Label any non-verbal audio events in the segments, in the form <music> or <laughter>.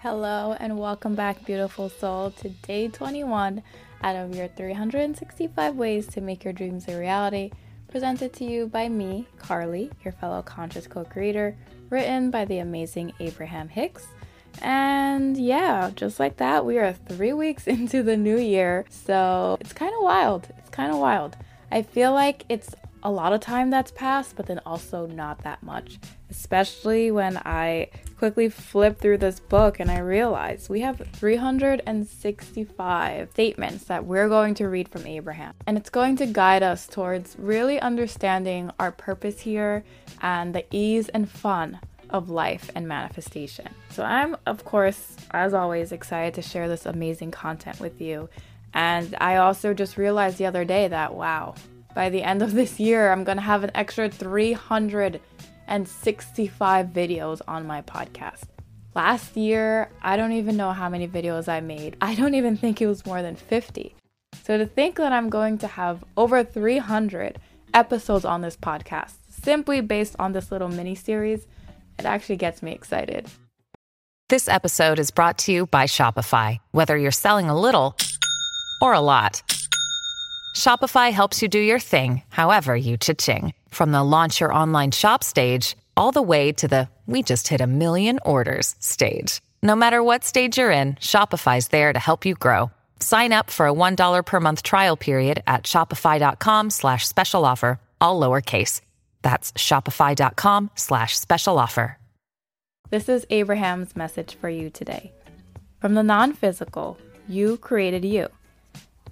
Hello and welcome back, beautiful soul, to day 21 out of your 365 ways to make your dreams a reality, presented to you by me, Carly, your fellow conscious co creator, written by the amazing Abraham Hicks. And yeah, just like that, we are three weeks <laughs> into the new year. So it's kind of wild. It's kind of wild. I feel like it's a lot of time that's passed, but then also not that much. Especially when I quickly flip through this book and I realize we have 365 statements that we're going to read from Abraham. And it's going to guide us towards really understanding our purpose here and the ease and fun of life and manifestation. So, I'm, of course, as always, excited to share this amazing content with you. And I also just realized the other day that, wow, by the end of this year, I'm going to have an extra 365 videos on my podcast. Last year, I don't even know how many videos I made. I don't even think it was more than 50. So to think that I'm going to have over 300 episodes on this podcast simply based on this little mini series it actually gets me excited. This episode is brought to you by Shopify. Whether you're selling a little or a lot, Shopify helps you do your thing, however you cha-ching. From the launch your online shop stage, all the way to the we just hit a million orders stage. No matter what stage you're in, Shopify's there to help you grow. Sign up for a $1 per month trial period at shopify.com slash special offer, all lowercase. That's shopify.com slash special offer. This is Abraham's message for you today. From the non physical, you created you.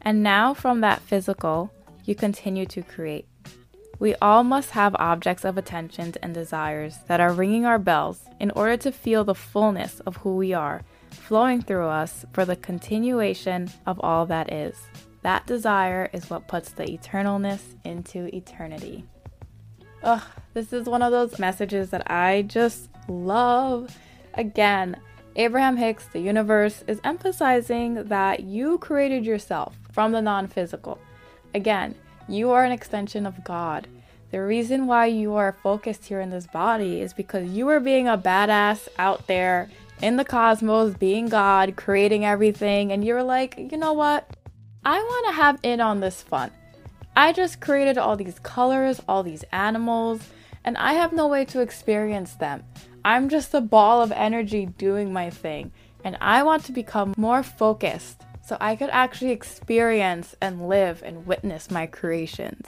And now from that physical, you continue to create. We all must have objects of attention and desires that are ringing our bells in order to feel the fullness of who we are flowing through us for the continuation of all that is. That desire is what puts the eternalness into eternity. Ugh, this is one of those messages that I just love. Again, Abraham Hicks, the universe, is emphasizing that you created yourself from the non physical. Again, you are an extension of God. The reason why you are focused here in this body is because you are being a badass out there in the cosmos, being God, creating everything, and you're like, you know what? I want to have in on this fun. I just created all these colors, all these animals, and I have no way to experience them. I'm just a ball of energy doing my thing, and I want to become more focused so I could actually experience and live and witness my creations.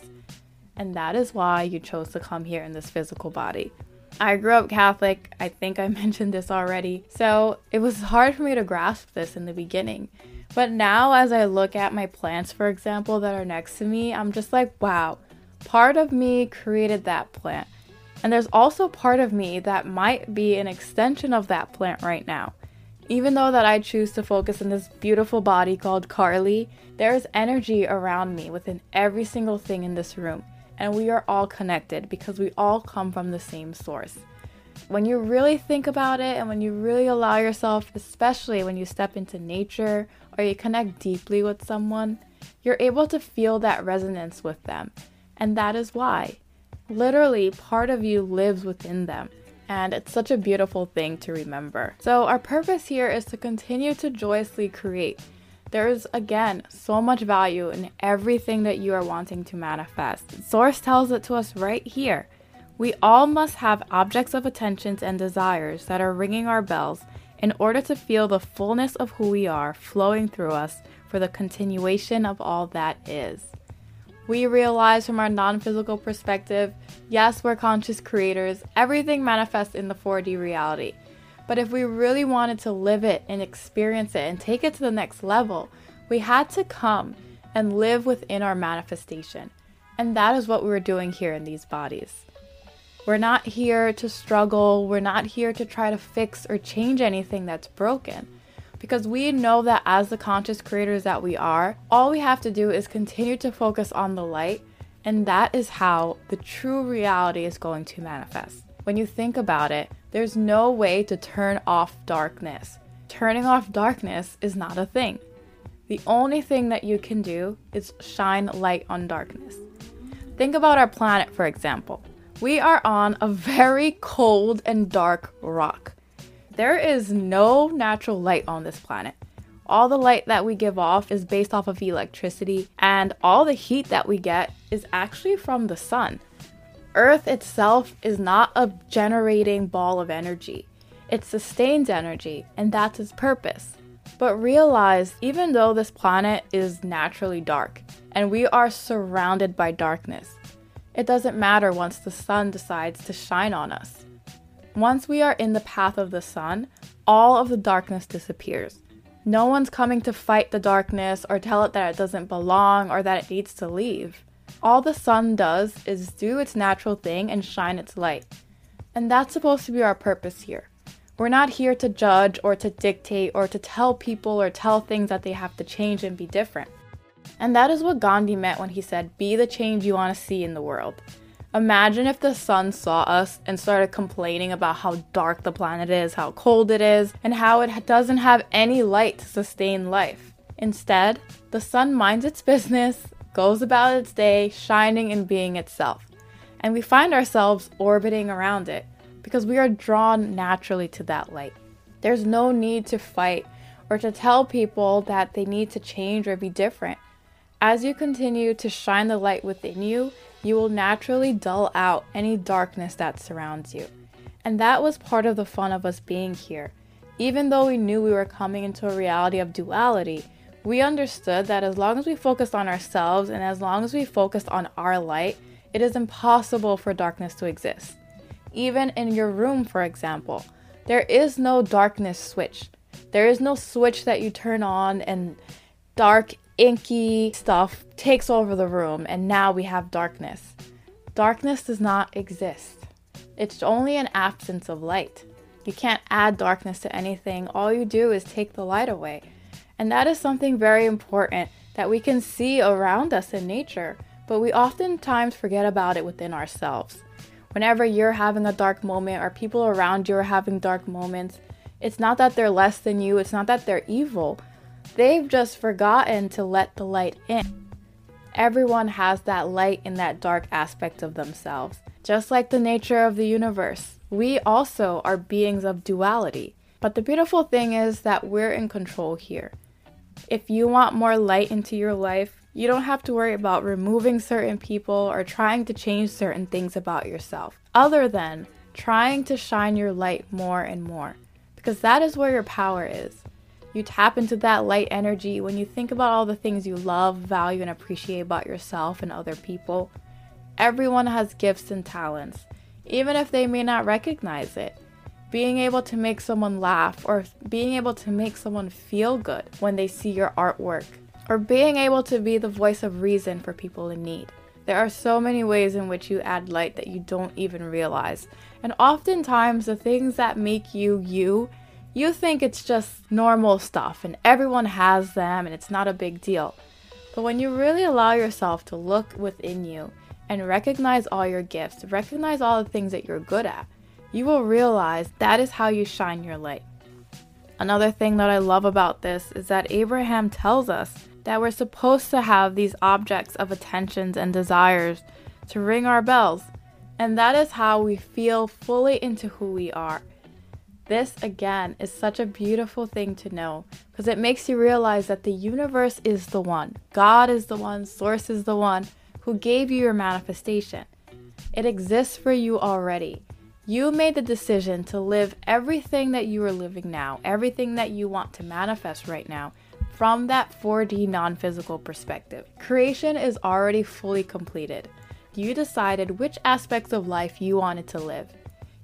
And that is why you chose to come here in this physical body. I grew up Catholic, I think I <laughs> mentioned this already, so it was hard for me to grasp this in the beginning. But now, as I look at my plants, for example, that are next to me, I'm just like, wow, part of me created that plant. And there's also part of me that might be an extension of that plant right now. Even though that I choose to focus on this beautiful body called Carly, there's energy around me within every single thing in this room. And we are all connected because we all come from the same source when you really think about it and when you really allow yourself, especially when you step into nature or you connect deeply with someone, you're able to feel that resonance with them. And that is why. Literally, part of you lives within them. And it's such a beautiful thing to remember. So, our purpose here is to continue to joyously create. There's again so much value in everything that you are wanting to manifest. Source tells it to us right here. We all must have objects of attentions and desires that are ringing our bells in order to feel the fullness of who we are flowing through us for the continuation of all that is. We realize from our non physical perspective, yes, we're conscious creators, everything manifests in the 4D reality. But if we really wanted to live it and experience it and take it to the next level, we had to come and live within our manifestation. And that is what we we're doing here in these bodies. We're not here to struggle. We're not here to try to fix or change anything that's broken. Because we know that as the conscious creators that we are, all we have to do is continue to focus on the light, and that is how the true reality is going to manifest. When you think about it, there's no way to turn off darkness. Turning off darkness is not a thing. The only thing that you can do is shine light on darkness. Think about our planet, for example. We are on a very cold and dark rock. There is no natural light on this planet. All the light that we give off is based off of electricity, and all the heat that we get is actually from the sun. Earth itself is not a generating ball of energy, it sustains energy, and that's its purpose. But realize, even though this planet is naturally dark and we are surrounded by darkness, it doesn't matter once the sun decides to shine on us. Once we are in the path of the sun, all of the darkness disappears. No one's coming to fight the darkness or tell it that it doesn't belong or that it needs to leave. All the sun does is do its natural thing and shine its light. And that's supposed to be our purpose here. We're not here to judge or to dictate or to tell people or tell things that they have to change and be different. And that is what Gandhi meant when he said, Be the change you want to see in the world. Imagine if the sun saw us and started complaining about how dark the planet is, how cold it is, and how it doesn't have any light to sustain life. Instead, the sun minds its business, goes about its day, shining and being itself. And we find ourselves orbiting around it because we are drawn naturally to that light. There's no need to fight or to tell people that they need to change or be different. As you continue to shine the light within you, you will naturally dull out any darkness that surrounds you. And that was part of the fun of us being here. Even though we knew we were coming into a reality of duality, we understood that as long as we focused on ourselves and as long as we focused on our light, it is impossible for darkness to exist. Even in your room, for example, there is no darkness switch. There is no switch that you turn on and dark, inky stuff takes over the room, and now we have darkness. Darkness does not exist. It's only an absence of light. You can't add darkness to anything. All you do is take the light away. And that is something very important that we can see around us in nature, but we oftentimes forget about it within ourselves whenever you're having a dark moment or people around you are having dark moments, it's not that they're less than you, it's not that they're evil. They've just forgotten to let the light in. Everyone has that light in that dark aspect of themselves. Just like the nature of the universe, we also are beings of duality. But the beautiful thing is that we're in control here. If you want more light into your life, you don't have to worry about removing certain people or trying to change certain things about yourself, other than trying to shine your light more and more. Because that is where your power is. You tap into that light energy when you think about all the things you love, value, and appreciate about yourself and other people. Everyone has gifts and talents, even if they may not recognize it. Being able to make someone laugh or being able to make someone feel good when they see your artwork or being able to be the voice of reason for people in need. There are so many ways in which you add light that you don't even realize. And oftentimes, the things that make you you, you think it's just normal stuff and everyone has them and it's not a big deal. But when you really allow yourself to look within you and recognize all your gifts, recognize all the things that you're good at, you will realize that is how you shine your light. Another thing that I love about this is that Abraham tells us that we're supposed to have these objects of attentions and desires to ring our bells, and that is how we feel fully into who we are. This, again, is such a beautiful thing to know because it makes you realize that the universe is the one, God is the one, Source is the one who gave you your manifestation. It exists for you already. You made the decision to live everything that you are living now, everything that you want to manifest right now from that 4D non physical perspective. Creation is already fully completed. You decided which aspects of life you wanted to live.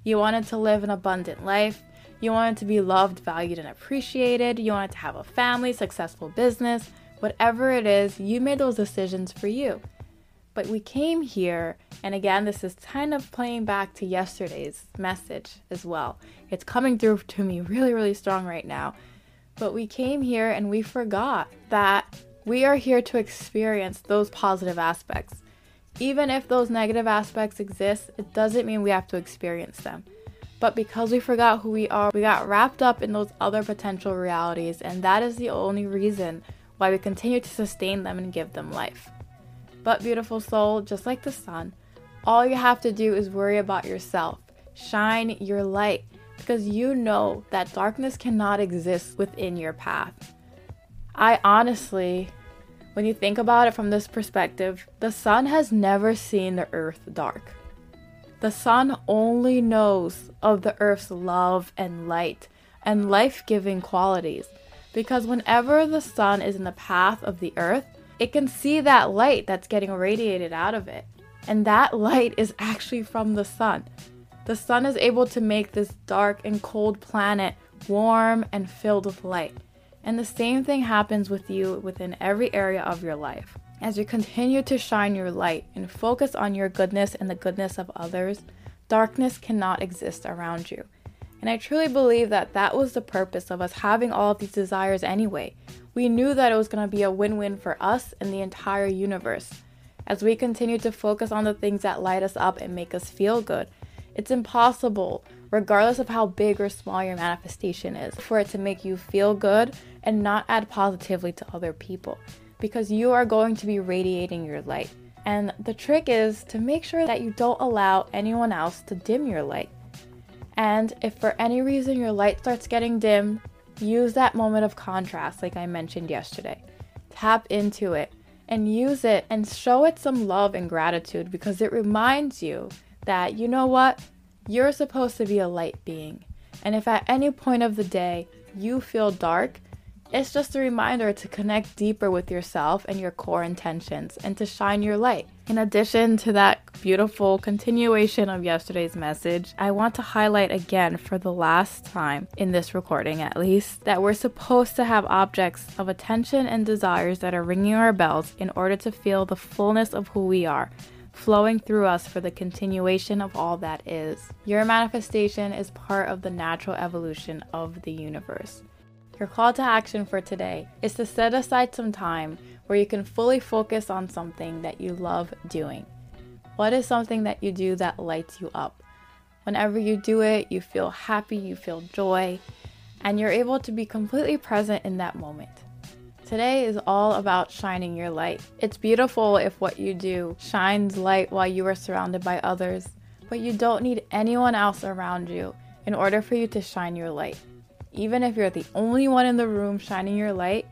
You wanted to live an abundant life. You wanted to be loved, valued, and appreciated. You wanted to have a family, successful business. Whatever it is, you made those decisions for you. But we came here, and again, this is kind of playing back to yesterday's message as well. It's coming through to me really, really strong right now but we came here and we forgot that we are here to experience those positive aspects. Even if those negative aspects exist, it doesn't mean we have to experience them. But because we forgot who we are, we got wrapped up in those other potential realities, and that is the only reason why we continue to sustain them and give them life. But, beautiful soul, just like the sun, all you have to do is worry about yourself. Shine your light because you know that darkness cannot exist within your path. I honestly, when you think about it from this perspective, the sun has never seen the earth dark. The sun only knows of the earth's love and light and life giving qualities because whenever the sun is in the path of the earth, it can see that light that's getting radiated out of it. And that light is actually from the sun. The sun is able to make this dark and cold planet warm and filled with light. And the same thing happens with you within every area of your life. As you continue to shine your light and focus on your goodness and the goodness of others, darkness cannot exist around you. And I truly believe that that was the purpose of us having all of these desires anyway. We knew that it was going to be a win win for us and the entire universe. As we continue to focus on the things that light us up and make us feel good, it's impossible, regardless of how big or small your manifestation is, for it to make you feel good and not add positively to other people because you are going to be radiating your light. And the trick is to make sure that you don't allow anyone else to dim your light. And if for any reason your light starts getting dim, use that moment of contrast, like I mentioned yesterday. Tap into it and use it and show it some love and gratitude because it reminds you that, you know what, you're supposed to be a light being. And if at any point of the day you feel dark, it's just a reminder to connect deeper with yourself and your core intentions and to shine your light. In addition to that beautiful continuation of yesterday's message, I want to highlight again for the last time in this recording at least that we're supposed to have objects of attention and desires that are ringing our bells in order to feel the fullness of who we are flowing through us for the continuation of all that is. Your manifestation is part of the natural evolution of the universe. Your call to action for today is to set aside some time where you can fully focus on something that you love doing. What is something that you do that lights you up? Whenever you do it, you feel happy, you feel joy, and you're able to be completely present in that moment. Today is all about shining your light. It's beautiful if what you do shines light while you are surrounded by others, but you don't need anyone else around you in order for you to shine your light even if you're the only one in the room shining your light,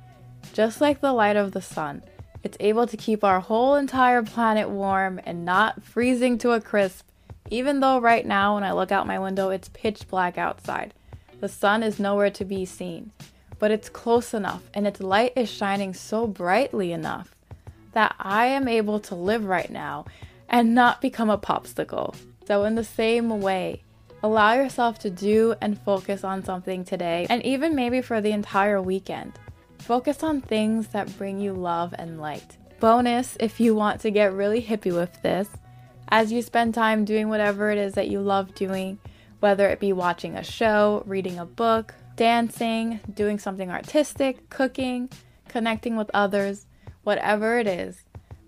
just like the light of the sun, it's able to keep our whole entire planet warm and not freezing to a crisp, even though right now, when I look out my window, it's pitch black outside. The sun is nowhere to be seen, but it's close enough and its light is shining so brightly enough that I am able to live right now and not become a popsicle. So, in the same way, Allow yourself to do and focus on something today, and even maybe for the entire weekend. Focus on things that bring you love and light. Bonus if you want to get really hippie with this, as you spend time doing whatever it is that you love doing, whether it be watching a show, reading a book, dancing, doing something artistic, cooking, connecting with others, whatever it is,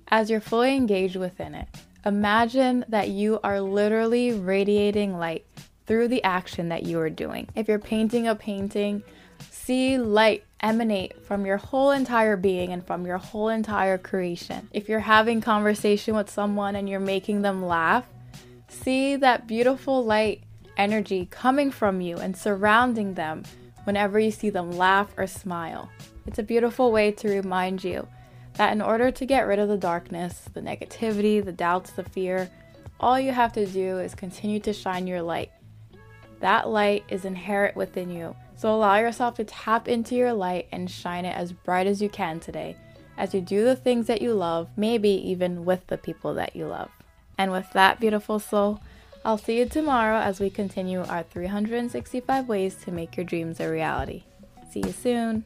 as you're fully engaged within it. Imagine that you are literally radiating light through the action that you are doing. If you're painting a painting, see light emanate from your whole entire being and from your whole entire creation. If you're having conversation with someone and you're making them laugh, see that beautiful light energy coming from you and surrounding them whenever you see them laugh or smile. It's a beautiful way to remind you that in order to get rid of the darkness, the negativity, the doubts, the fear, all you have to do is continue to shine your light. That light is inherent within you. So allow yourself to tap into your light and shine it as bright as you can today as you do the things that you love, maybe even with the people that you love. And with that, beautiful soul, I'll see you tomorrow as we continue our 365 ways to make your dreams a reality. See you soon.